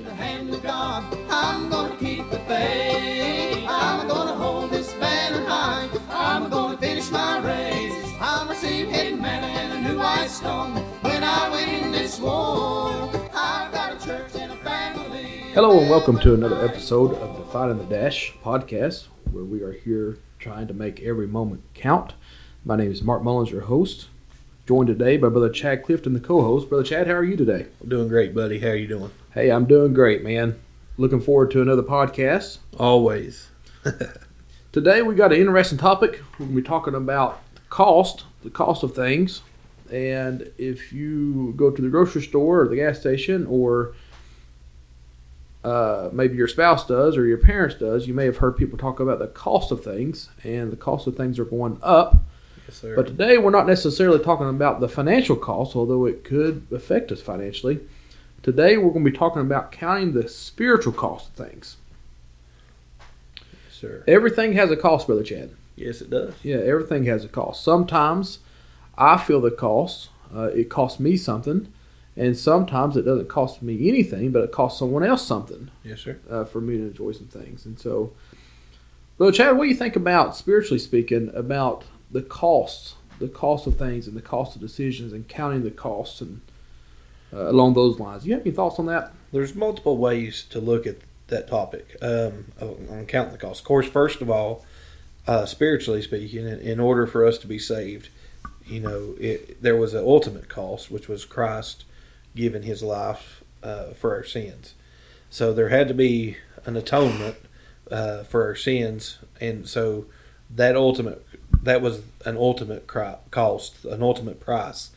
in the hand of God. I'm gonna keep the faith. I'm gonna hold this banner high. I'm gonna finish my race. I'll receive hidden manna and a new white stone when I win this war. Hello and welcome to another episode of Defining the Dash podcast, where we are here trying to make every moment count. My name is Mark Mullins, your host, joined today by Brother Chad Clifton, the co-host. Brother Chad, how are you today? I'm doing great, buddy. How are you doing? Hey, I'm doing great, man. Looking forward to another podcast. Always. Today we got an interesting topic. We're going to be talking about cost, the cost of things. And if you go to the grocery store or the gas station or uh, maybe your spouse does or your parents does, you may have heard people talk about the cost of things, and the cost of things are going up. Yes. But today we're not necessarily talking about the financial cost, although it could affect us financially. Today we're going to be talking about counting the spiritual cost of things. yes, sir. Everything has a cost, Brother Chad. Yes, it does. Yeah, everything has a cost. Sometimes I feel the cost. Uh, it costs me something, and sometimes it doesn't cost me anything, but it costs someone else something Yes, sir. uh, for me to enjoy some things. And so, Brother Chad, what do you think about, spiritually speaking, about the costs, the cost of things, and the cost of decisions, and counting the costs, and uh, along those lines? Do you have any thoughts on that? There's multiple ways to look at that topic um, on counting the cost. Of course, first of all, uh, spiritually speaking, in, in order for us to be saved, you know, it, there was an ultimate cost, which was Christ giving His life uh, for our sins. So there had to be an atonement uh, for our sins, and so that ultimate that was an ultimate cost, an ultimate price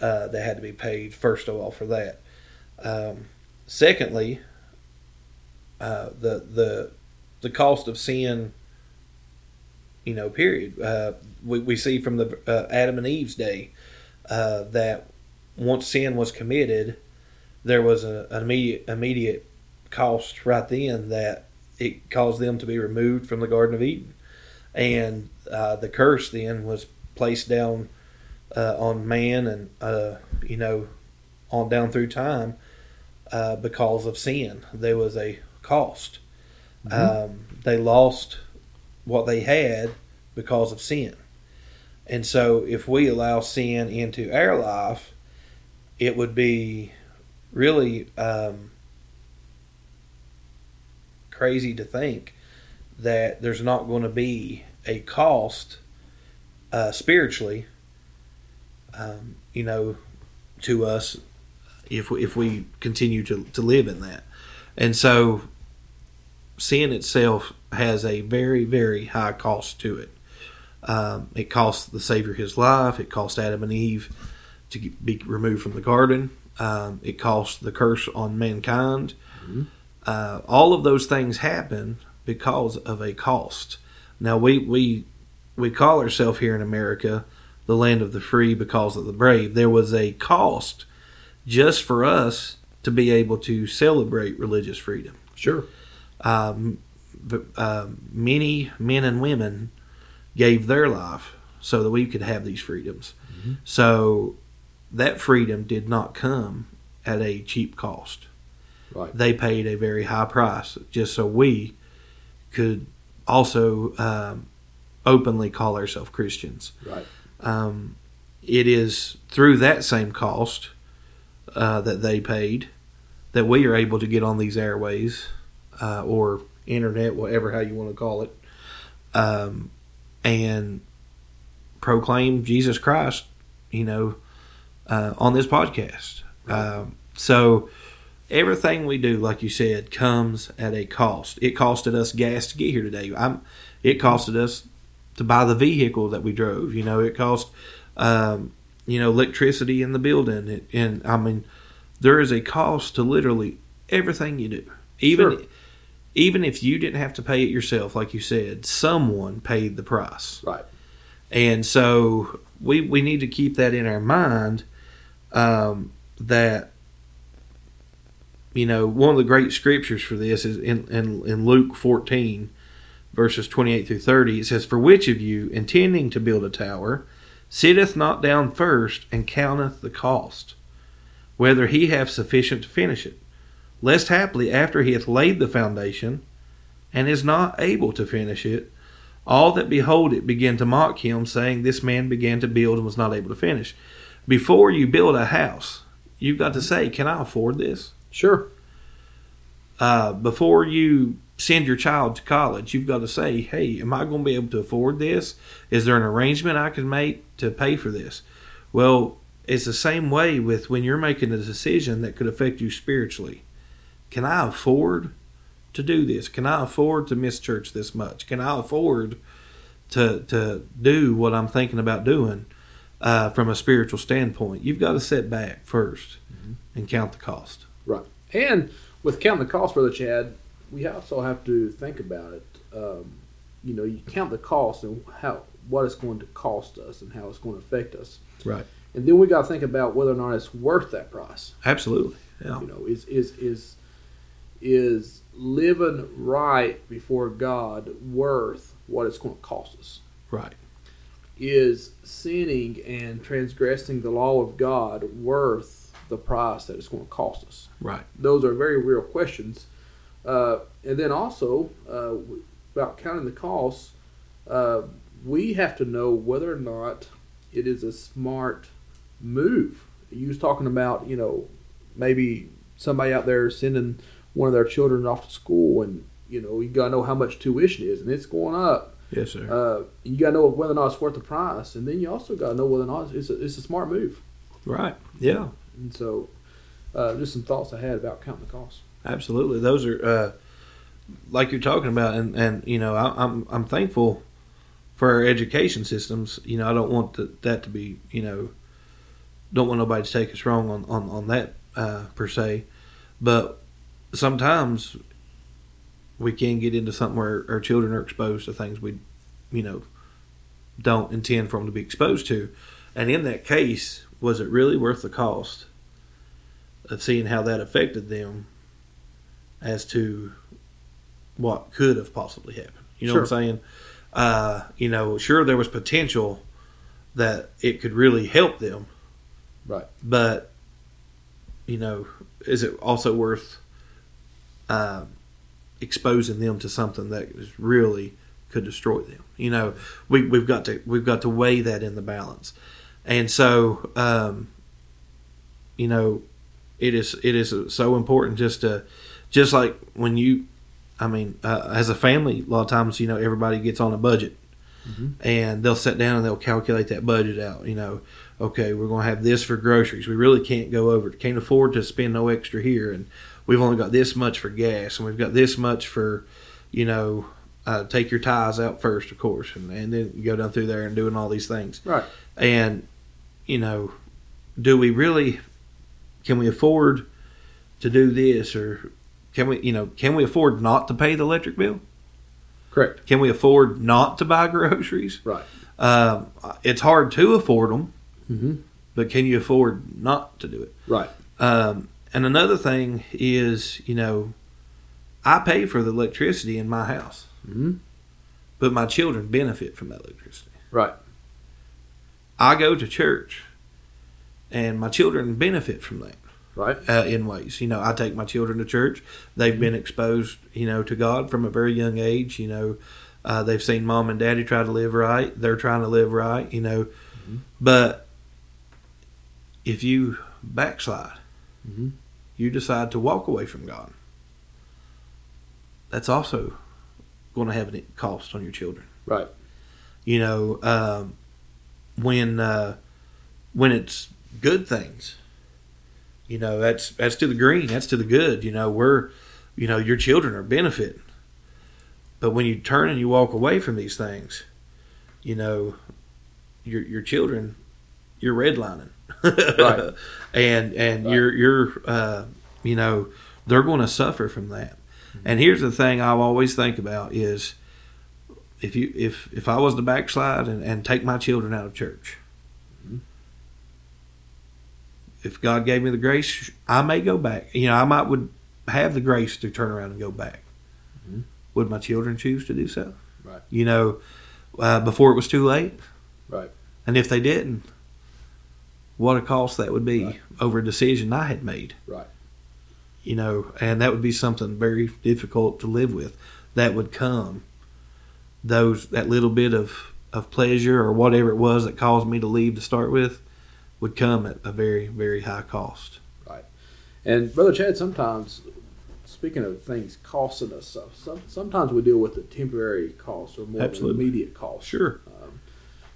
uh, that had to be paid first of all for that. Um, secondly, uh, the the the cost of sin. You know, period. Uh, we we see from the uh, Adam and Eve's day uh, that once sin was committed, there was a, an immediate immediate cost right then that it caused them to be removed from the Garden of Eden, and uh, the curse then was placed down uh, on man and uh, you know on down through time uh, because of sin. There was a cost. Um, they lost what they had because of sin, and so if we allow sin into our life, it would be really um, crazy to think that there's not going to be a cost uh, spiritually, um, you know, to us if we, if we continue to, to live in that. And so sin itself has a very, very high cost to it. Um, it cost the Savior his life, it cost Adam and Eve to be removed from the garden, um, it cost the curse on mankind. Uh, all of those things happen because of a cost. Now we we we call ourselves here in America the land of the free because of the brave. There was a cost just for us to be able to celebrate religious freedom. Sure. Um, but, uh, many men and women gave their life so that we could have these freedoms. So that freedom did not come at a cheap cost Right. they paid a very high price just so we could also um, openly call ourselves Christians. Right. Um, it is through that same cost uh, that they paid that we are able to get on these airways uh, or internet, whatever how you want to call it, um, and proclaim Jesus Christ. You know, uh, on this podcast. Um, so everything we do, like you said, comes at a cost. It costed us gas to get here today. I'm. It costed us to buy the vehicle that we drove. You know, it cost, um, you know, electricity in the building. It, and I mean, there is a cost to literally everything you do. Even Sure. even if you didn't have to pay it yourself, like you said, someone paid the price. Right. And so we we need to keep that in our mind um, that you know one of the great scriptures for this is in, in in Luke 14 verses 28 through 30 it says for which of you intending to build a tower sitteth not down first and counteth the cost whether he have sufficient to finish it lest haply after he hath laid the foundation, and is not able to finish it, all that behold it begin to mock him, saying, This man began to build and was not able to finish. Before you build a house, you've got to say, Can I afford this? Sure. Uh, before you send your child to college, you've got to say, Hey, am I going to be able to afford this? Is there an arrangement I can make to pay for this? Well, it's the same way with when you're making a decision that could affect you spiritually. Can I afford to do this? Can I afford to miss church this much? Can I afford to to do what I'm thinking about doing uh, from a spiritual standpoint? You've got to set back 1st and count the cost. Right. And with counting the cost, Brother Chad, we also have to think about it. Um, you know, you count the cost and how what it's going to cost us and how it's going to affect us. Right. And then we got to think about whether or not it's worth that price. Absolutely. Yeah. You know, is is is is living right before God worth what it's going to cost us? Right. Is sinning and transgressing the law of God worth the price that it's going to cost us? Right. Those are very real questions. Uh, and then also uh, about counting the costs, uh, we have to know whether or not it is a smart move. You was talking about, you know, maybe somebody out there sending one of their children off to school, and you know, you gotta know how much tuition is, and it's going up. Yes, sir. Uh, you gotta know whether or not it's worth the price, and then you also gotta know whether or not it's a, it's a smart move. right. Yeah. And so, uh, just some thoughts I had about counting the costs. Absolutely, those are uh, like you're talking about, and and you know I, I'm I'm thankful for our education systems. You know I don't want that to be you know don't want nobody to take us wrong on on on that uh, per se, but sometimes we can get into something where our children are exposed to things we you know don't intend for them to be exposed to, and in that case, was it really worth the cost? Of seeing how that affected them as to what could have possibly happened. You know what I'm saying? Uh, you know, sure there was potential that it could really help them, Right. but you know, is it also worth uh, exposing them to something that is really could destroy them? You know, we we've got to we've got to weigh that in the balance, and so um, you know, it is it is so important just to just like when you I mean, uh, as a family, a lot of times, you know, everybody gets on a budget and they'll sit down and they'll calculate that budget out. You know, okay, we're going to have this for groceries. We really can't go over, can't afford to spend no extra here. And we've only got this much for gas and we've got this much for, you know, uh, take your ties out first, of course, and, and then you go down through there and doing all these things. Right. And, you know, do we really, can we afford to do this or can we, you know, can we afford not to pay the electric bill? Correct. Can we afford not to buy groceries? Right. Um, it's hard to afford them, Mm-hmm. but can you afford not to do it? Right. Um, and another thing is, you know, I pay for the electricity in my house, Mm-hmm. but my children benefit from that electricity. Right. I go to church, and my children benefit from that. Right. uh, in ways. You know, I take my children to church. They've been exposed, you know, to God from a very young age. You know, uh, they've seen mom and daddy try to live right. They're trying to live right. You know, but if you backslide, Mhm. you decide to walk away from God. That's also going to have a cost on your children. Right. You know, um, when uh, when it's good things, you know that's that's to the green, that's to the good. You know, we're, you know, your children are benefiting. But when you turn and you walk away from these things, you know, your your children, you're redlining, Right. and and Right. you're you're uh, you know they're going to suffer from that. And here's the thing I always think about is if you if if I was to backslide and, and take my children out of church, if God gave me the grace, I may go back. You know, I might would have the grace to turn around and go back. Mhm. Would my children choose to do so? Right. You know, uh, before it was too late. Right. And if they didn't, what a cost that would be Right. over a decision I had made. Right. you know, and that would be something very difficult to live with. That would come those that little bit of of pleasure or whatever it was that caused me to leave to start with would come at a very very high cost. Right, and brother Chad, sometimes speaking of things costing us stuff, some, sometimes we deal with the temporary cost or more Absolutely. immediate cost. Sure, Um,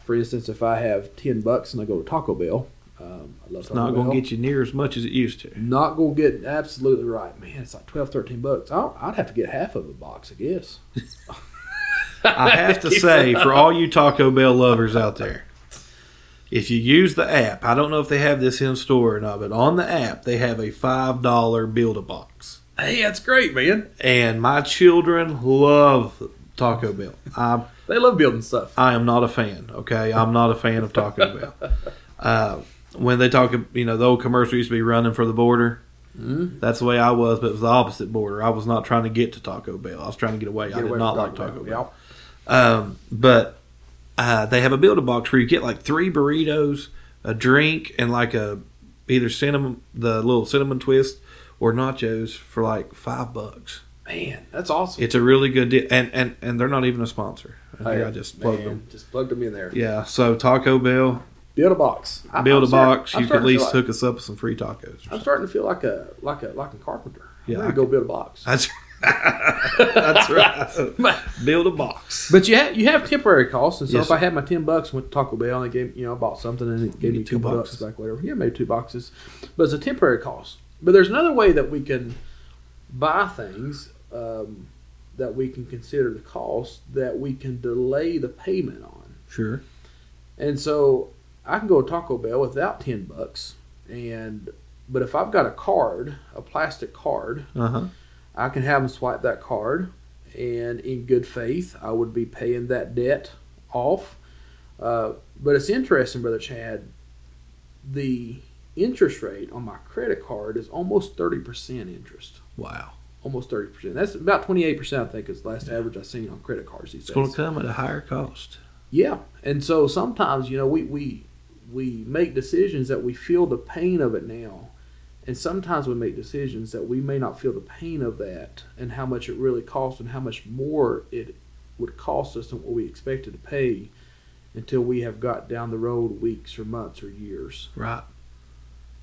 for instance, if I have ten bucks and I go to Taco Bell, um, I love it's not going to get you near as much as it used to. Not gonna get absolutely right, man. It's like 12, 13 bucks. I I'd have to get half of a box, I guess. I have to say, for all you Taco Bell lovers out there, if you use the app, I don't know if they have this in store or not, but on the app they have a five dollar build a box, Hey, that's great, man. and my children love Taco Bell. I They love building stuff. I am not a fan. Okay, I'm not a fan of Taco Bell. Uh, when they talk, you know, the old commercial used to be running for the border. Mm-hmm. That's the way I was, but it was the opposite border. I was not trying to get to Taco Bell. I was trying to get away. I did away not like Taco Bell. Bell. Um, but uh, they have a build a box where you get like three burritos, a drink, and like a either cinnamon, the little cinnamon twist, or nachos for like five bucks. Man, that's awesome. It's a really good deal, and and and they're not even a sponsor. Hey, I just plugged man, them. Just plugged them in there. Yeah, so Taco Bell, Build a box. I- build I'm a starting- box. I'm You could at least feel hook us up with some free tacos. I'm something. starting to feel like a like a like a carpenter. Yeah, I go build a box. That's right. build a box. But you have you have temporary costs, and so Yes, if I had my ten bucks, went to Taco Bell and gave you know I bought something and it gave me two bucks boxes. back, whatever. Yeah, maybe two boxes, but it's a temporary cost. But there's another way that we can buy things um, that we can consider the cost that we can delay the payment on. Sure. And so I can go to Taco Bell without ten bucks, and but if I've got a card, a plastic card, Uh huh. I can have them swipe that card, and in good faith, I would be paying that debt off. Uh, but it's interesting, brother Chad. The interest rate on my credit card is almost thirty percent interest. Wow. Almost thirty percent. That's about twenty eight percent. I think is the last average I've seen on credit cards these It's days. It's going to come at a higher cost. Yeah, and so sometimes you know we we we make decisions that we feel the pain of it now, and sometimes we make decisions that we may not feel the pain of that and how much it really costs and how much more it would cost us than what we expected to pay until we have got down the road weeks or months or years. Right.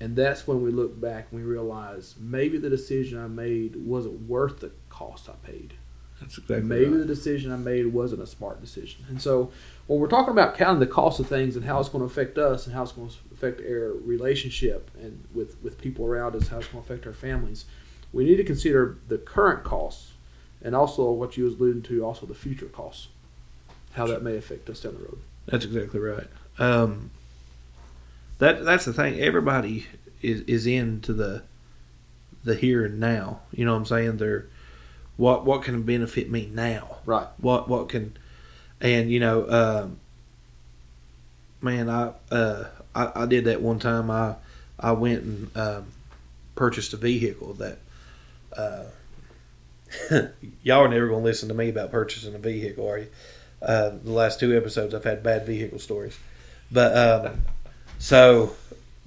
And that's when we look back and we realize maybe the decision I made wasn't worth the cost I paid That's exactly maybe right. the decision I made wasn't a smart decision. And so, when we're talking about counting the cost of things and how it's going to affect us and how it's going to affect our relationship and with, with people around us, how it's going to affect our families, we need to consider the current costs and also what you was alluding to, also the future costs, how that may affect us down the road. That's exactly right. Um, that that's the thing. Everybody is is into the the here and now. You know what I'm saying? They're what what can benefit me now? Right. What what can and you know, um, man, I, uh, I I did that one time. I I went and um, purchased a vehicle that. Uh, y'all are never going to listen to me about purchasing a vehicle, are you? Uh, the last two episodes, I've had bad vehicle stories, but um, so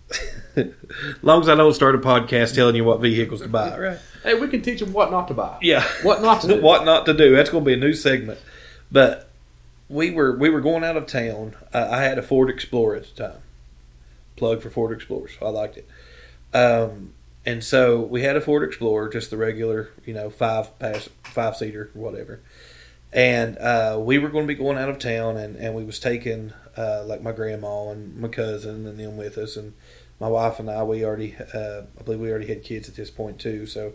long as I don't start a podcast telling you what vehicles to buy, right? Hey, we can teach them what not to buy. Yeah, What not to do. what not to do. That's going to be a new segment. But we were we were going out of town. Uh, I had a Ford Explorer at the time. Plug for Ford Explorer. So I liked it. Um, and so we had a Ford Explorer, just the regular, you know, five pass five seater, whatever. And uh, we were going to be going out of town, and, and we was taking uh, like my grandma and my cousin and them with us, and my wife and I. We already, uh, I believe, we already had kids at this point too, so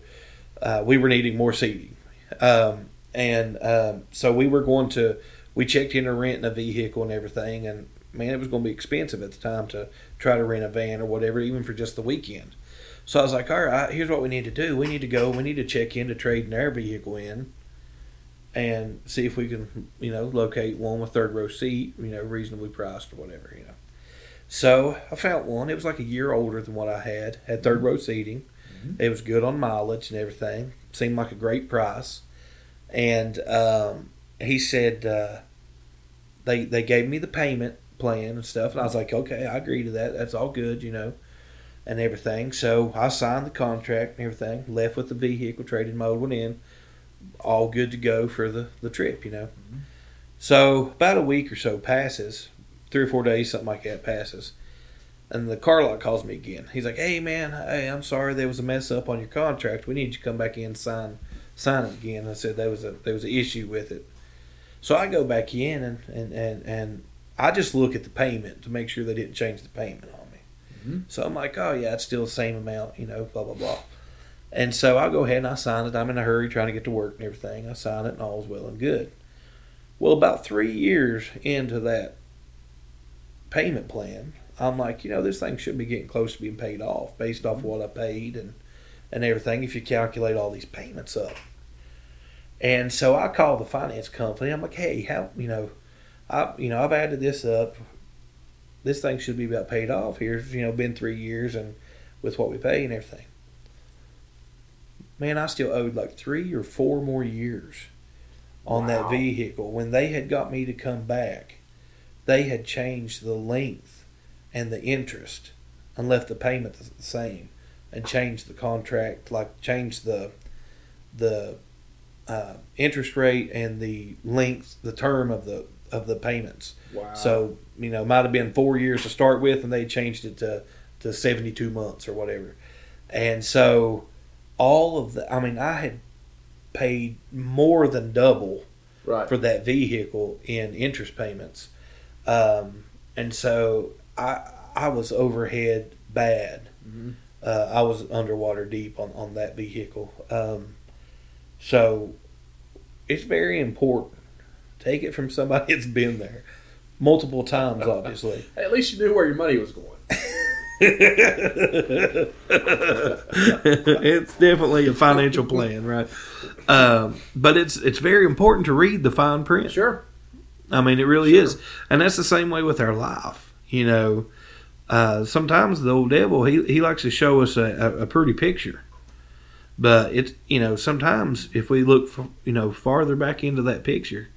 uh, we were needing more seating. Um, and um, so we were going to, we checked in into renting a vehicle and everything, and man, it was going to be expensive at the time to try to rent a van or whatever, even for just the weekend. So I was like, all right, here's what we need to do. We need to go, we need to check into trading our vehicle in and see if we can, you know, locate one with third row seat, you know, reasonably priced or whatever, you know. So I found one. It was like a year older than what I had. Had third row seating. It was good on mileage and everything. Seemed like a great price. And um, he said uh, they they gave me the payment plan and stuff, and I was like, okay, I agree to that. That's all good, you know. and everything. So I signed the contract and everything. Left with the vehicle, traded my old one in, all good to go for the the trip. You know. Mm-hmm. So about a week or so passes, three or four days, something like that passes, and the car lot calls me again. He's like, "Hey man, hey, I'm sorry there was a mess up on your contract. We need you to come back in and sign sign it again." I said there was a there was an issue with it. So I go back in and and and, and I just look at the payment to make sure they didn't change the payment on me. Mhm. So I'm like, "Oh yeah, it's still the same amount, you know, blah blah blah." And so I go ahead and I sign it. I'm in a hurry trying to get to work and everything. I sign it and all's well and good. Well, about three years into that payment plan, I'm like, you know, this thing should be getting close to being paid off based off what I paid and and everything. If you calculate all these payments up, and so I call the finance company. I'm like, hey, how you know, I you know I've added this up. This thing should be about paid off. Here's you know been three years and with what we pay and everything. Man, I still owed like three or four more years on that vehicle. When they had got me to come back, they had changed the length and the interest and left the payment the same and changed the contract, like changed the the uh, interest rate and the length, the term of the of the payments. Wow. So you know, might have been four years to start with, and they changed it to to seventy two months or whatever. And so all of the, I mean, I had paid more than double right. for that vehicle in interest payments, um, and so I I was overhead bad. Mhm. Uh, I was underwater deep on on that vehicle. Um, so it's very important. Take it from somebody that's been there multiple times, obviously. At least you knew where your money was going. it's definitely a financial plan, right? Um, but it's it's very important to read the fine print. Sure. I mean, it really Sure. is, and that's the same way with our life. You know, uh, sometimes the old devil he he likes to show us a, a, a pretty picture, but it's you know sometimes if we look for, you know farther back into that picture,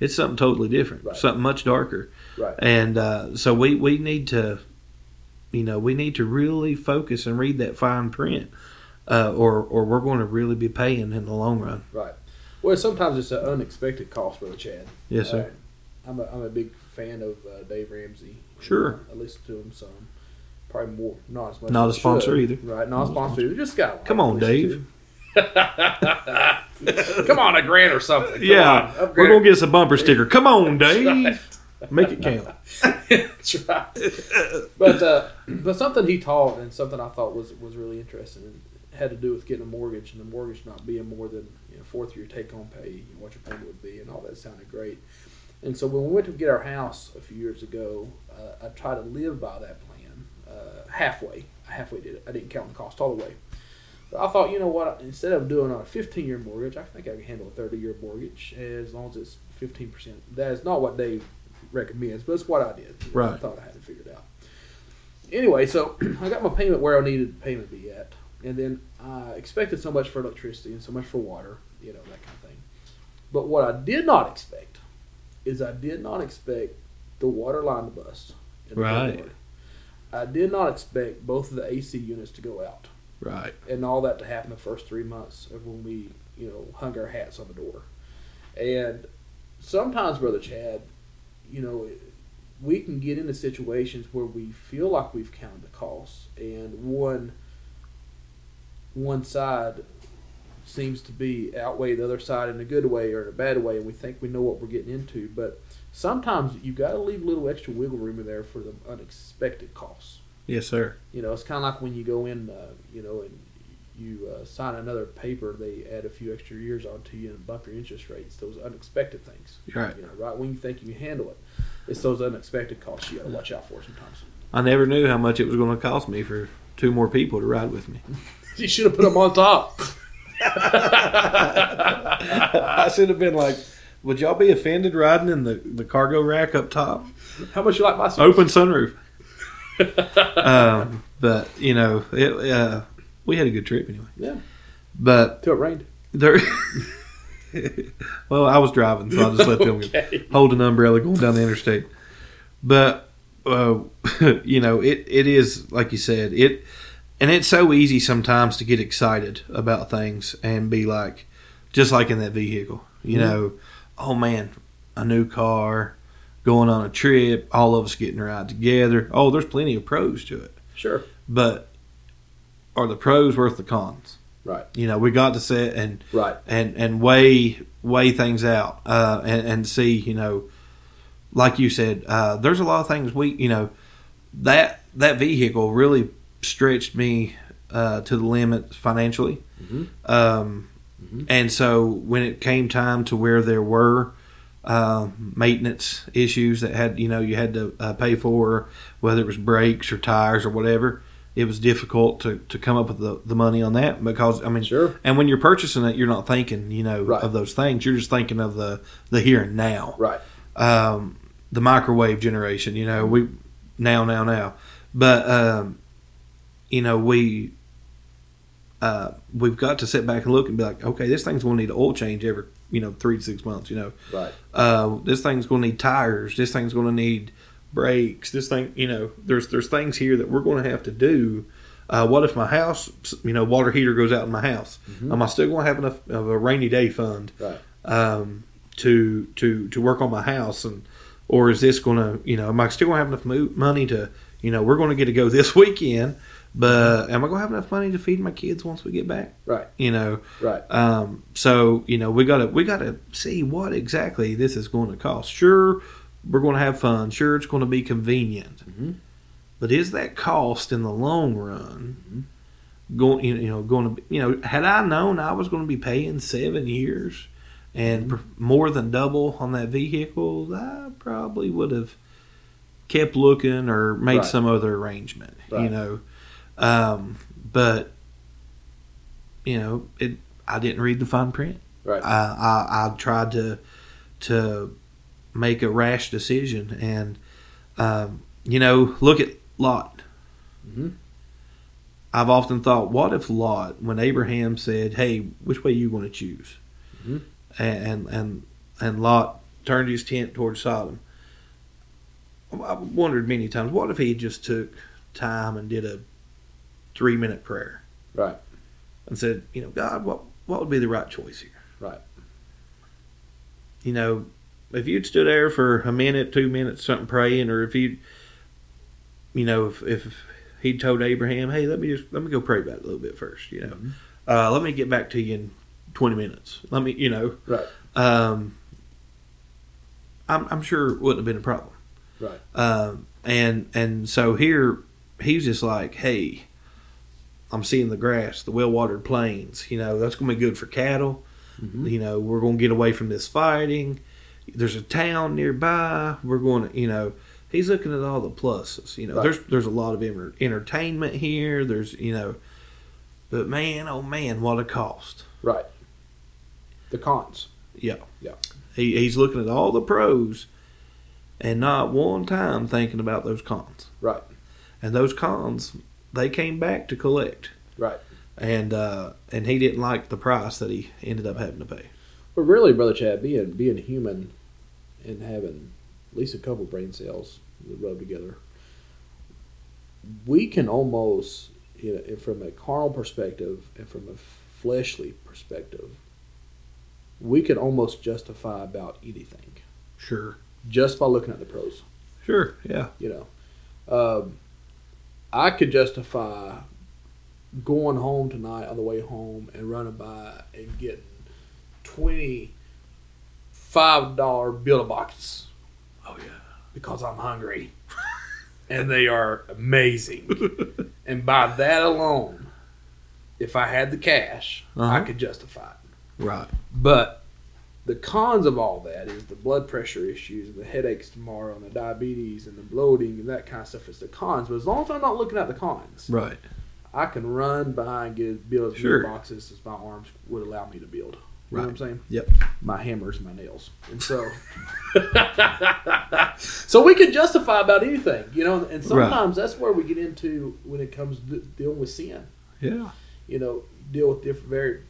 it's something totally different, Right. something much darker, Right. and uh, so we we need to, you know, we need to really focus and read that fine print, uh, or or we're going to really be paying in the long run. Right. Well, sometimes it's an unexpected cost, brother Chad. Yes, sir. Uh, I'm a, I'm a big fan of uh, Dave Ramsey. Sure. I listen to him some. Probably more, not as much. Not as a sponsor should. either. Right, not a sponsor either. Just got. Come on, Dave. Come on, a grant or something. Come yeah, on, we're gonna get us a bumper sticker. Come on, Dave. Make it count. That's right. But uh, but something he taught and something I thought was was really interesting and had to do with getting a mortgage and the mortgage not being more than you know fourth of your take home pay, you know, what your payment would be, and all that sounded great. And so when we went to get our house a few years ago, uh, I tried to live by that plan uh, halfway. I halfway did it. I didn't count the cost all the way. I thought, you know what? Instead of doing a 15 year mortgage, I think I can handle a 30 year mortgage as long as it's 15 percent. That is not what Dave recommends, but it's what I did. I Right. thought I had it figured out. Anyway, so I got my payment where I needed the payment to be at, and then I expected so much for electricity and so much for water, you know, that kind of thing. But what I did not expect is I did not expect the water line to bust. in the Right. February. I did not expect both of the AC units to go out Right. and all that to happen the first three months of when we, you know, hung our hats on the door. And sometimes, brother Chad, you know, we can get into situations where we feel like we've counted the costs, and one one side seems to be outweigh the other side in a good way or in a bad way, and we think we know what we're getting into. But sometimes you've got to leave a little extra wiggle room in there for the unexpected costs. Yes, sir. You know, it's kind of like when you go in, uh, you know, and you uh, sign another paper, they add a few extra years onto you and bump your interest rates. Those unexpected things. Right. You know, right when you think you can handle it, it's those unexpected costs you got to watch out for sometimes. I never knew how much it was going to cost me for two more people to ride with me. You should have put them on top. I should have been like, would y'all be offended riding in the, the cargo rack up top? How much you like my? Open sunroof. Um, but, you know, it, uh, we had a good trip anyway. Yeah. But Till it rained. there. well, I was driving, so I just let them Okay. hold an umbrella going down the interstate. But uh, you know, it, it is like you said. It and it's so easy sometimes to get excited about things and be like, just like in that vehicle, you Mhm. know, oh man, a new car, going on a trip, all of us getting ride together. Oh, there's plenty of pros to it, Sure. but are the pros worth the cons? Right. You know, we got to sit and Right. and and weigh weigh things out uh, and and see. You know, like you said, uh, there's a lot of things we you know that that vehicle really stretched me uh, to the limit financially. Mhm. Um, Mhm. And so when it came time to where there were um, maintenance issues that had you know you had to uh, pay for, whether it was brakes or tires or whatever, it was difficult to, to come up with the, the money on that because I mean Sure. and when you're purchasing it, you're not thinking, you know, Right. of those things. You're just thinking of the the here and now. Right. Um, the microwave generation, you know, we now, now, now. But um, you know, we uh, we've got to sit back and look and be like, okay, this thing's going to need an oil change every, you know, three to six months. You know, Right. uh, this thing's going to need tires. This thing's going to need brakes. This thing, you know, there's there's things here that we're going to have to do. Uh, what if my house, you know, water heater goes out in my house? Mhm. Am I still going to have enough of a rainy day fund Right. um, to to to work on my house, and or is this going to, you know, am I still going to have enough mo- money to, you know, we're going to get to go this weekend, but am I going to have enough money to feed my kids once we get back? Right. You know, Right. um, so you know we got to we got to see what exactly this is going to cost. Sure, we're going to have fun. Sure, it's going to be convenient, Mhm. but is that cost in the long run Mm-hmm. going? You know, going to be, you know, had I known I was going to be paying seven years and Mm-hmm. more than double on that vehicle, I probably would have kept looking or made Right. some other arrangement. You know, um, but you know, it. I didn't read the fine print. Right. I, I, I tried to to make a rash decision, and um, you know, look at Lot. Mhm. I've often thought, what if Lot, when Abraham said, "Hey, which way you going to choose?" Mhm. and and and Lot turned his tent towards Sodom. I've wondered many times, what if he just took time and did a three minute prayer Right. and said, you know, God, what what would be the right choice here? Right. you know, if you'd stood there for a minute, two minutes, something praying, or if you, you know, if, if he'd told Abraham, hey, let me just let me go pray about it a little bit first, you know, Mhm. uh, let me get back to you in twenty minutes. Let me, you know, Right. um, I'm I'm sure it wouldn't have been a problem. Right. Um, and and so here he's just like, hey, I'm seeing the grass, the well watered plains. You know, that's going to be good for cattle. Mhm. You know, we're going to get away from this fighting. There's a town nearby. We're going to, you know, he's looking at all the pluses. You know, Right. there's there's a lot of enter- entertainment here. There's, you know, but man, oh man, what a cost. Right. The cons. Yeah, Yeah. He he's looking at all the pros, and not one time thinking about those cons. Right. And those cons, they came back to collect. Right. And uh, and he didn't like the price that he ended up having to pay. But really, brother Chad, being being human and having at least a couple brain cells that rub together, we can almost, you know, from a carnal perspective and from a fleshly perspective, we can almost justify about anything Sure. just by looking at the pros. Sure. Yeah. You know, um, I could justify going home tonight on the way home and running by and getting twenty five dollar build boxes Oh yeah. because I'm hungry, and they are amazing. and by that alone, if I had the cash, I Uh-huh. could justify it. Right. But the cons of all that is the blood pressure issues and the headaches tomorrow and the diabetes and the bloating and that kind of stuff is the cons. But as long as I'm not looking at the cons, Right. I can run behind get build as Sure. many boxes as my arms would allow me to build. You know Right. what I'm saying? Yep. My hammers, my nails, and so so we can justify about anything, you know. And sometimes that's where we get into when it comes to dealing with sin Yeah. you know, deal with different very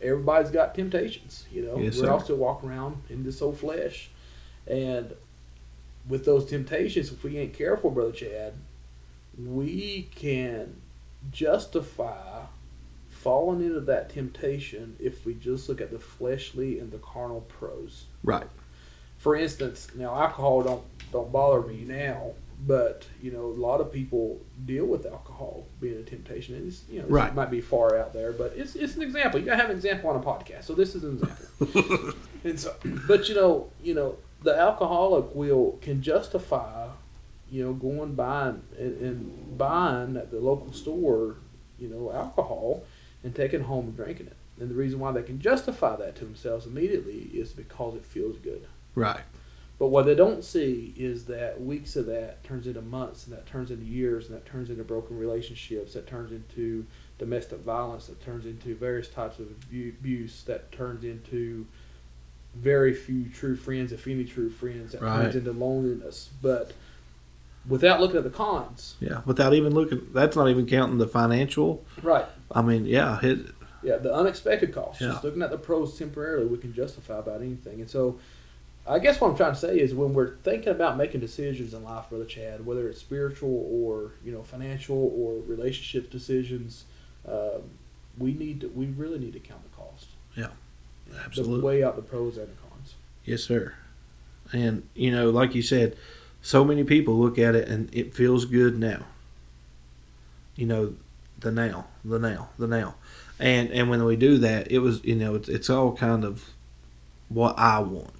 everybody's got temptations, you know. Yes, We're sir. also walking around in this old flesh. And with those temptations, if we ain't careful, brother Chad, we can justify falling into that temptation if we just look at the fleshly and the carnal pros. Right. For instance, now alcohol don't don't bother me now, but you know a lot of people deal with alcohol being a temptation, and it's, you know Right. might be far out there, but it's it's an example. You gotta have an example on a podcast, so this is an example. and so, but you know, you know, the alcoholic will can justify, you know, going buying and, and buying at the local store, you know, alcohol and taking home and drinking it. And the reason why they can justify that to themselves immediately is because it feels good. Right. But what they don't see is that weeks of that turns into months, and that turns into years, and that turns into broken relationships, that turns into domestic violence, that turns into various types of abuse, that turns into very few true friends, if any true friends, that Right. turns into loneliness. But without looking at the cons, Yeah. Without even looking, that's not even counting the financial. right? I mean, yeah. It, Yeah, the unexpected costs. Yeah. Just looking at the pros temporarily, we can justify about anything. And so, I guess what I'm trying to say is when we're thinking about making decisions in life, Brother Chad, whether it's spiritual or you know financial or relationship decisions, um, we need to, we really need to count the cost. Yeah, absolutely. weigh out the pros and the cons. Yes, sir. And you know, like you said, so many people look at it and it feels good now. You know, the now, the now, the now, and and when we do that, it was you know it's it's all kind of what I want.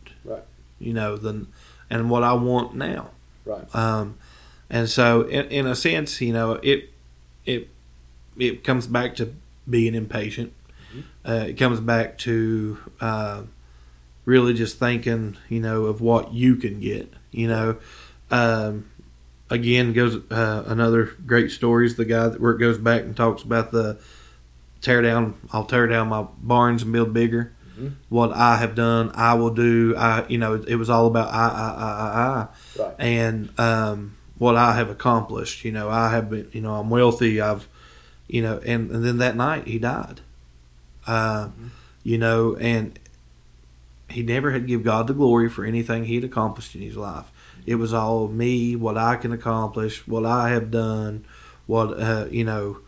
You know, the and what I want now. Right. Um, and so, in, in a sense, you know, it it it comes back to being impatient. Uh, it comes back to uh, really just thinking, you know, of what you can get. You know, um, again, goes uh, another great story is the guy that where it goes back and talks about the tear down. I'll tear down my barns and build bigger. Mhm. What I have done, I will do. I, you know, it was all about I, I, I, I, I Right. and um, what I have accomplished. You know, I have been, you know, I'm wealthy. I've, you know, and, and then that night he died. Uh, You know, and he never had give God the glory for anything he had accomplished in his life. It was all me, what I can accomplish, what I have done, what uh, you know.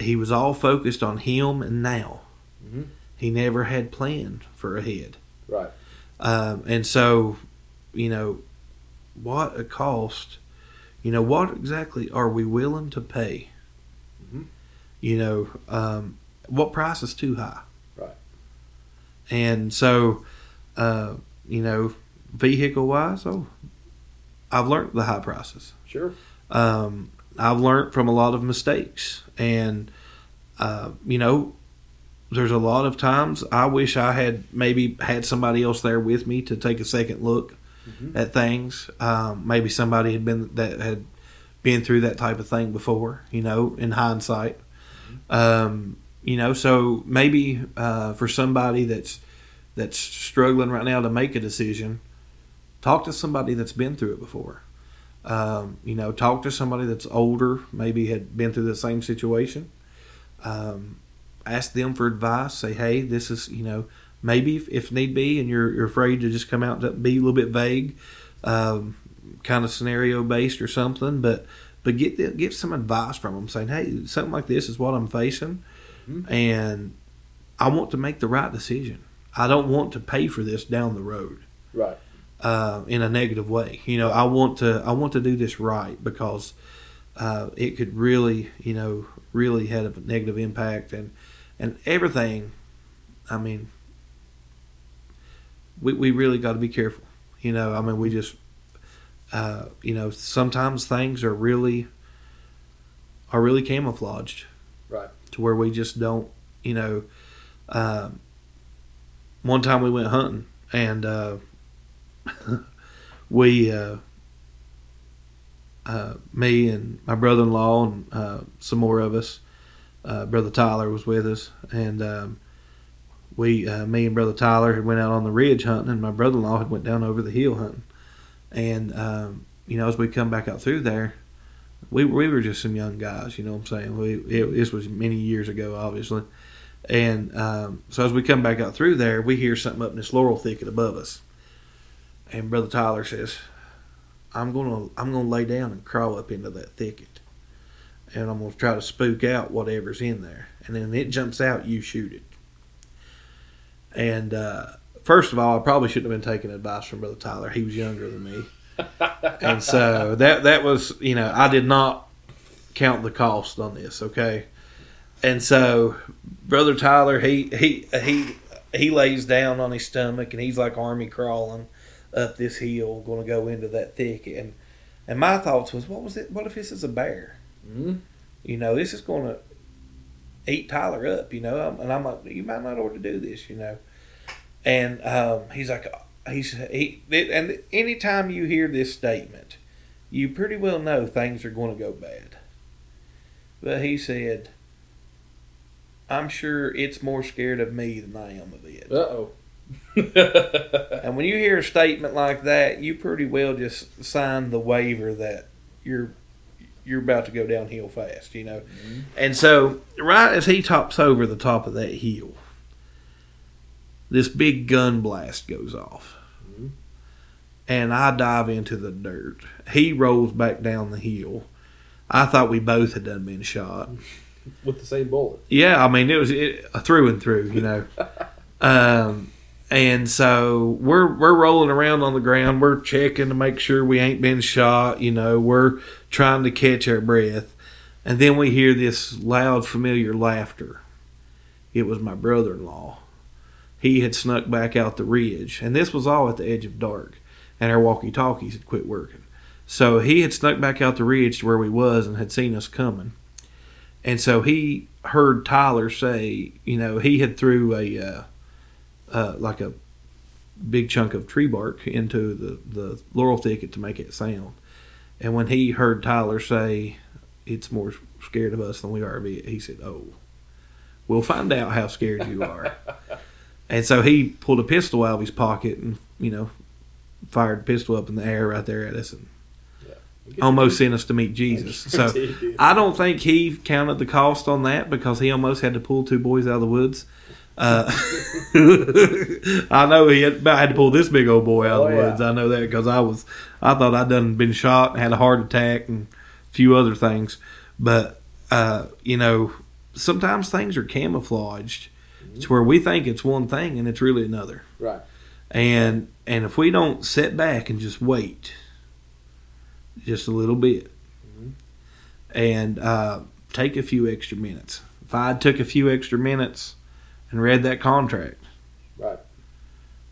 He was all focused on him and now. Mhm. He never had planned for ahead. Right. Um, and so, you know, what a cost, you know, what exactly are we willing to pay? Mhm. You know, um, what price is too high? Right. And so, uh, you know, vehicle wise, oh, I've learned the high prices. Sure. Um, I've learned from a lot of mistakes, and uh, you know, there's a lot of times I wish I had maybe had somebody else there with me to take a second look Mhm. at things. Um, maybe somebody had been that had been through that type of thing before. You know, in hindsight, um, you know, so maybe uh, for somebody that's that's struggling right now to make a decision, talk to somebody that's been through it before. Um, you know, talk to somebody that's older, maybe had been through the same situation. Um, ask them for advice. Say, hey, this is, you know, maybe if, if need be, and you're, you're afraid to just come out and be a little bit vague, um, kind of scenario based or something, but but get the, get some advice from them, saying, hey, something like this is what I'm facing, Mhm. and I want to make the right decision. I don't want to pay for this down the road Right. uh, in a negative way. You know, I want to I want to do this right because uh, it could really, you know, really have a negative impact and and everything. I mean, we we really got to be careful. You know, I mean, we just, uh, you know, sometimes things are really are really camouflaged Right. to where we just don't, you know. Um, one time we went hunting and uh, we, uh, uh, me and my brother-in-law and uh, some more of us, uh, brother Tyler was with us, and um, we, uh, me and brother Tyler had went out on the ridge hunting, and my brother-in-law had went down over the hill hunting, and um, you know as we come back out through there, we we were just some young guys, you know what I'm saying. We it, this was many years ago, obviously, and um, so as we come back out through there, we hear something up in this laurel thicket above us, and brother Tyler says, "I'm gonna I'm gonna lay down and crawl up into that thicket," and I'm gonna try to spook out whatever's in there. And then it jumps out, you shoot it. And uh, first of all, I probably shouldn't have been taking advice from Brother Tyler. He was younger than me, and so that that was you know I did not count the cost on this. Okay, and so Brother Tyler he he he he lays down on his stomach and he's like army crawling up this hill, going to go into that thicket. And and my thoughts was, what was it? What if this is a bear? Mm-hmm. You know, this is going to eat Tyler up. You know, and I'm like, you might not ought to do this. You know, and um, he's like, he's he. And anytime you hear this statement, you pretty well know things are going to go bad. But he said, I'm sure it's more scared of me than I am of it. Uh oh. And when you hear a statement like that, you pretty well just sign the waiver that you're you're about to go downhill fast, you know. And so, right as he tops over the top of that hill, this big gun blast goes off. Mhm. And I dive into the dirt. He rolls back down the hill. I thought we both had done been shot. With the same bullet. Yeah, I mean it was it, through and through, you know. um, and so we're we're rolling around on the ground. We're checking to make sure we ain't been shot. You know, we're trying to catch our breath, and then we hear this loud, familiar laughter. It was my brother-in-law. He had snuck back out the ridge, and this was all at the edge of dark, and our walkie-talkies had quit working. So he had snuck back out the ridge to where we was and had seen us coming. And so he heard Tyler say, you know, he had threw a uh, uh, like a big chunk of tree bark into the the laurel thicket to make it sound. And when he heard Tyler say, "It's more scared of us than we are of it," he said, "Oh, we'll find out how scared you are." and so he pulled a pistol out of his pocket and you know fired pistol up in the air right there at us and almost sent us to meet Jesus. So I don't think he counted the cost on that because he almost had to pull two boys out of the woods. Uh, I know he had, about had to pull this big old boy out of the Oh, yeah. woods. I know that because I was, I thought I'd done been shot and had a heart attack and a few other things. But uh, you know, sometimes things are camouflaged to where we think it's one thing and it's really another. Right. And and if we don't sit back and just wait, just a little bit, Mhm. and uh, take a few extra minutes. If I took a few extra minutes and read that contract, Right.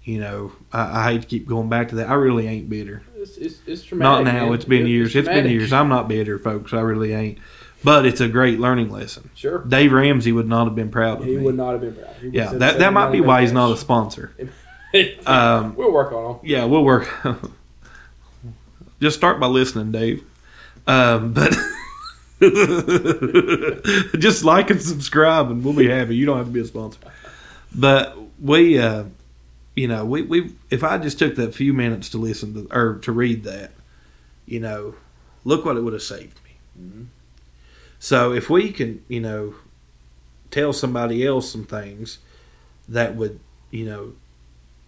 you know, I, I hate to keep going back to that. I really ain't bitter. It's, it's, it's Not now. man. It's been It- years. It's been years. I'm not bitter, folks. I really ain't. But it's a great learning lesson. Sure. Dave Ramsey would not have been proud of He me. He would not have been proud. He yeah, that that might be why he's not a sponsor. Um, we'll work on him. Yeah, we'll work. Just start by listening, Dave. Um, but just like and subscribe, and we'll be happy. You don't have to be a sponsor. But we, uh, you know, we we if I just took that few minutes to listen to or to read that, you know, look what it would have saved me. Mhm. So if we can, you know, tell somebody else some things that would, you know,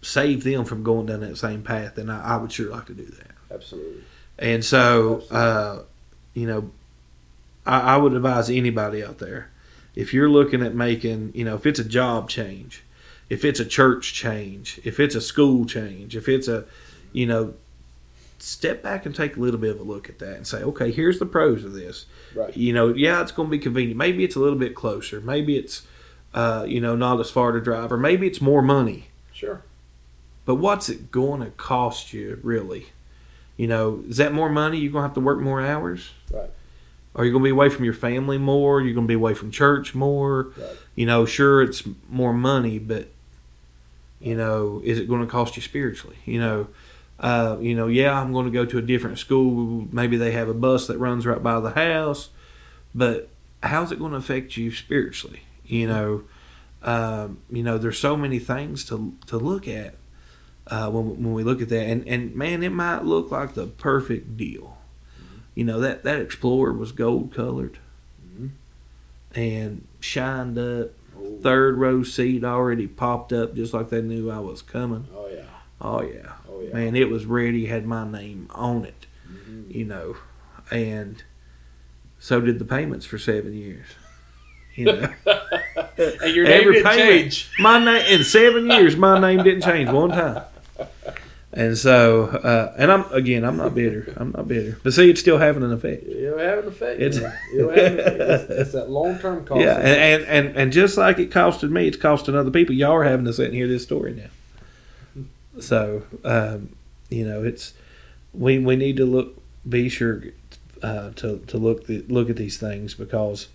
save them from going down that same path, then I, I would sure like to do that. Absolutely. And so, Absolutely. uh, you know, I, I would advise anybody out there if you're looking at making, you know, if it's a job change, if it's a church change, if it's a school change, if it's a, you know, step back and take a little bit of a look at that and say, okay, here's the pros of this. Right. You know, yeah, it's going to be convenient. Maybe it's a little bit closer. Maybe it's, uh, you know, not as far to drive, or maybe it's more money. Sure. But what's it going to cost you, really? You know, is that more money? You're going to have to work more hours? Right. Are you going to be away from your family more? You're going to be away from church more? Right. You know, sure, it's more money, but, you know, is it going to cost you spiritually? You know, uh, you know, yeah, I'm going to go to a different school. Maybe they have a bus that runs right by the house, but how's it going to affect you spiritually? You know, um, you know, there's so many things to to look at uh, when when we look at that, and and man, it might look like the perfect deal. You know that that Explorer was gold colored Mhm. and shined up. Oh, Third row seat already popped up, just like they knew I was coming. oh yeah. Oh yeah, Oh yeah. man, it was ready. Had my name on it Mhm. you know, and so did the payments for seven years. You know, And your every didn't payment, my name in seven years, my name didn't change one time. And so, uh, and I'm again, I'm not bitter. I'm not bitter, but see, it's still having an effect. It'll have an effect. It's- man. It'll have an effect. It's, it's that long term cost. Yeah, and, and and and just like it costed me, it's costing other people. Y'all are having to sit and hear this story now. So, um, you know, it's we we need to look, be sure uh, to to look the, look at these things because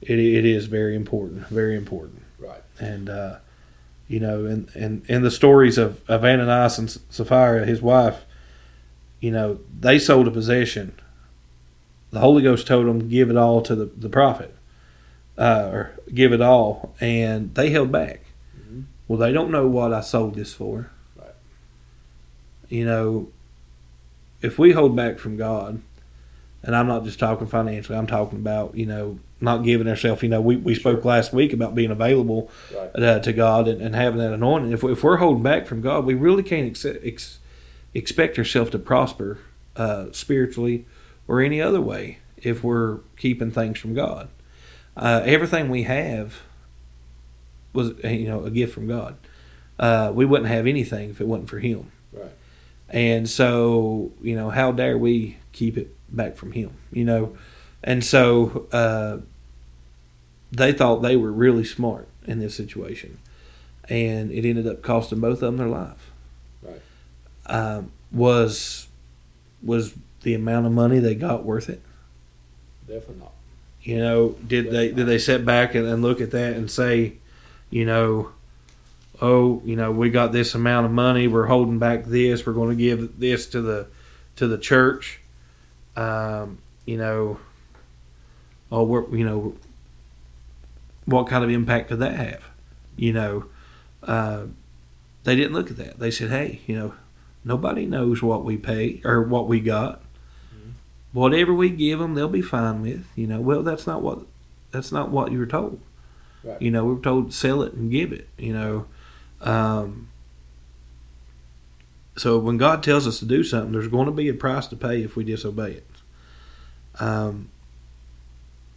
it it is very important, very important. Right. And uh, you know, and and and the stories of of Ananias and Sapphira, his wife, you know, they sold a possession. The Holy Ghost told them give it all to the the prophet uh, or give it all, and they held back. Mhm. Well, they don't know what I sold this for. Right. You know, if we hold back from God, and I'm not just talking financially, I'm talking about you know not giving ourselves. You know, we, we spoke last week about being available Right. uh, to God and, and having that anointing. If, we, if we're holding back from God, we really can't ex- ex- expect ourselves to prosper uh, spiritually or any other way if we're keeping things from God. Uh, everything we have was you know a gift from God. Uh, we wouldn't have anything if it wasn't for Him. Right. And so you know how dare we keep it back from Him? You know, and so uh, they thought they were really smart in this situation, and it ended up costing both of them their life. Right. Um, was was the amount of money they got worth it? Definitely not. You know, did they did they sit back and, and look at that and say, you know, oh, you know, we got this amount of money, we're holding back this, we're going to give this to the to the church, um, you know, oh, we're, you know, what kind of impact could that have? You know, uh, they didn't look at that. They said, hey, you know, nobody knows what we pay or what we got whatever we give them, they'll be fine with. You know, well, that's not what that's not what you were told. Right. You know, we were told sell it and give it. You know, um, so when God tells us to do something, there's going to be a price to pay if we disobey it. Um,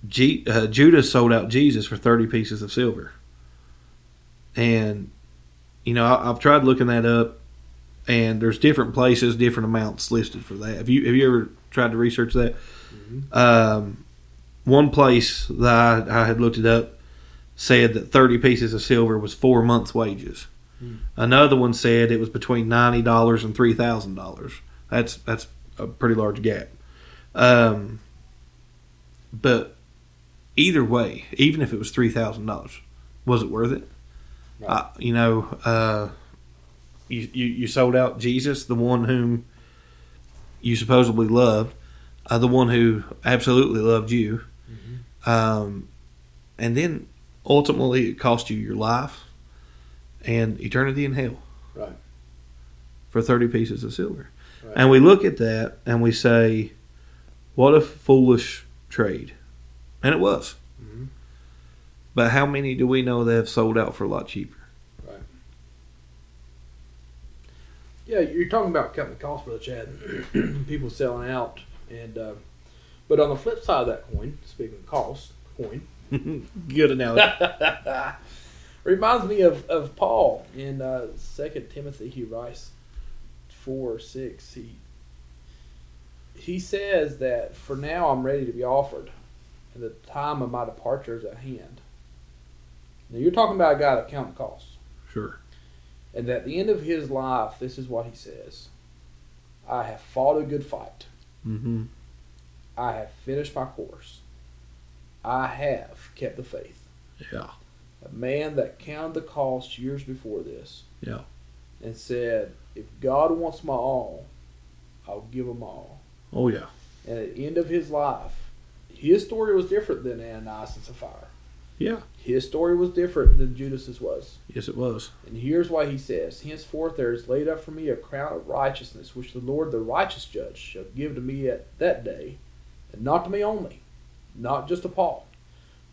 G, uh, Judas sold out Jesus for thirty pieces of silver, and you know I, I've tried looking that up, and there's different places, different amounts listed for that. Have you have you ever tried to research that? Mhm. Um, one place that I, I had looked it up said that 30 pieces of silver was four months' wages. Hmm. Another one said it was between ninety dollars and three thousand dollars. That's that's a pretty large gap. Um, but either way, even if it was three thousand dollars, was it worth it? Right. Uh, you know, uh, you, you you sold out Jesus, the one whom you supposedly loved, uh, the one who absolutely loved you, Mm-hmm. um, and then ultimately it cost you your life and eternity in hell Right. for 30 pieces of silver. Right. And we look at that and we say, what a foolish trade. And it was. Mhm. But how many do we know that have sold out for a lot cheaper? Right. Yeah, you're talking about cutting the cost, brother Chad. People selling out, and uh, but on the flip side of that coin, speaking of cost, coin Good analogy. reminds me of, of Paul in uh, Second Timothy. He writes four six. He he says that for now I'm ready to be offered, the time of my departure is at hand. Now you're talking about a guy that counted costs. sure. And at the end of his life, this is what he says I have fought a good fight. Mm-hmm. I have finished my course. I have kept the faith. Yeah. A man that counted the cost years before this Yeah. and said, If God wants my all, I'll give him all. Oh, yeah. And at the end of his life, his story was different than Ananias and Sapphira. Yeah. His story was different than Judas's was. Yes, it was. And here's why he says, Henceforth there is laid up for me a crown of righteousness, which the Lord, the righteous judge, shall give to me at that day, and not to me only, not just to Paul,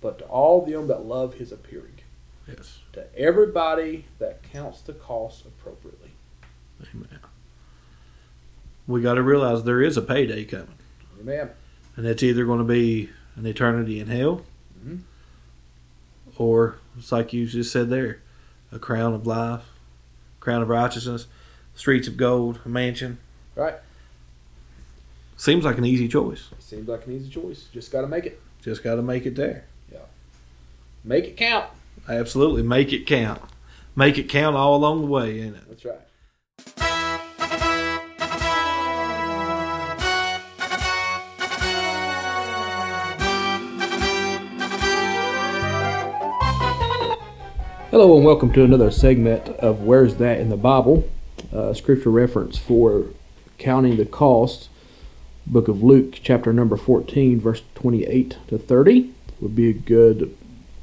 but to all them that love his appearing, Yes. to everybody that counts the cost appropriately. Amen. We got to realize there is a payday coming. Amen. And it's either going to be an eternity in hell, Mhm. or it's like you just said there, a crown of life, crown of righteousness, streets of gold, a mansion. Right. Seems like an easy choice. Seems like an easy choice. Just got to make it. Just got to make it there. Yeah. Make it count. Absolutely, make it count. Make it count all along the way, ain't it? That's right. Hello and welcome to another segment of Where's That in the Bible? Uh, scripture reference for counting the cost. Book of Luke, chapter number 14, verse 28 to 30 would be a good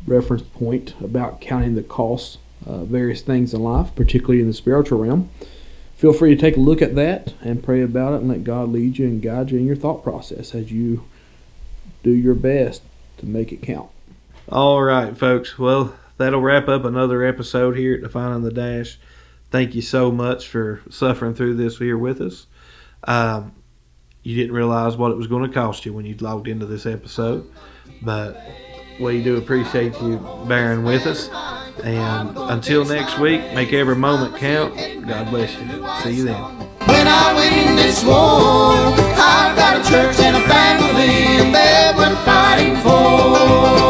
reference point about counting the costs uh, various things in life, particularly in the spiritual realm. Feel free to take a look at that and pray about it and let God lead you and guide you in your thought process as you do your best to make it count. All right, folks. Well, that'll wrap up another episode here at Defining the Dash. Thank you so much for suffering through this here with us. Um, you didn't realize what it was going to cost you when you logged into this episode, but we do appreciate you bearing with us. And until next week, make every moment count. God bless you. See you then. When I win this war, I've got a church and a family, and they're worth fighting for.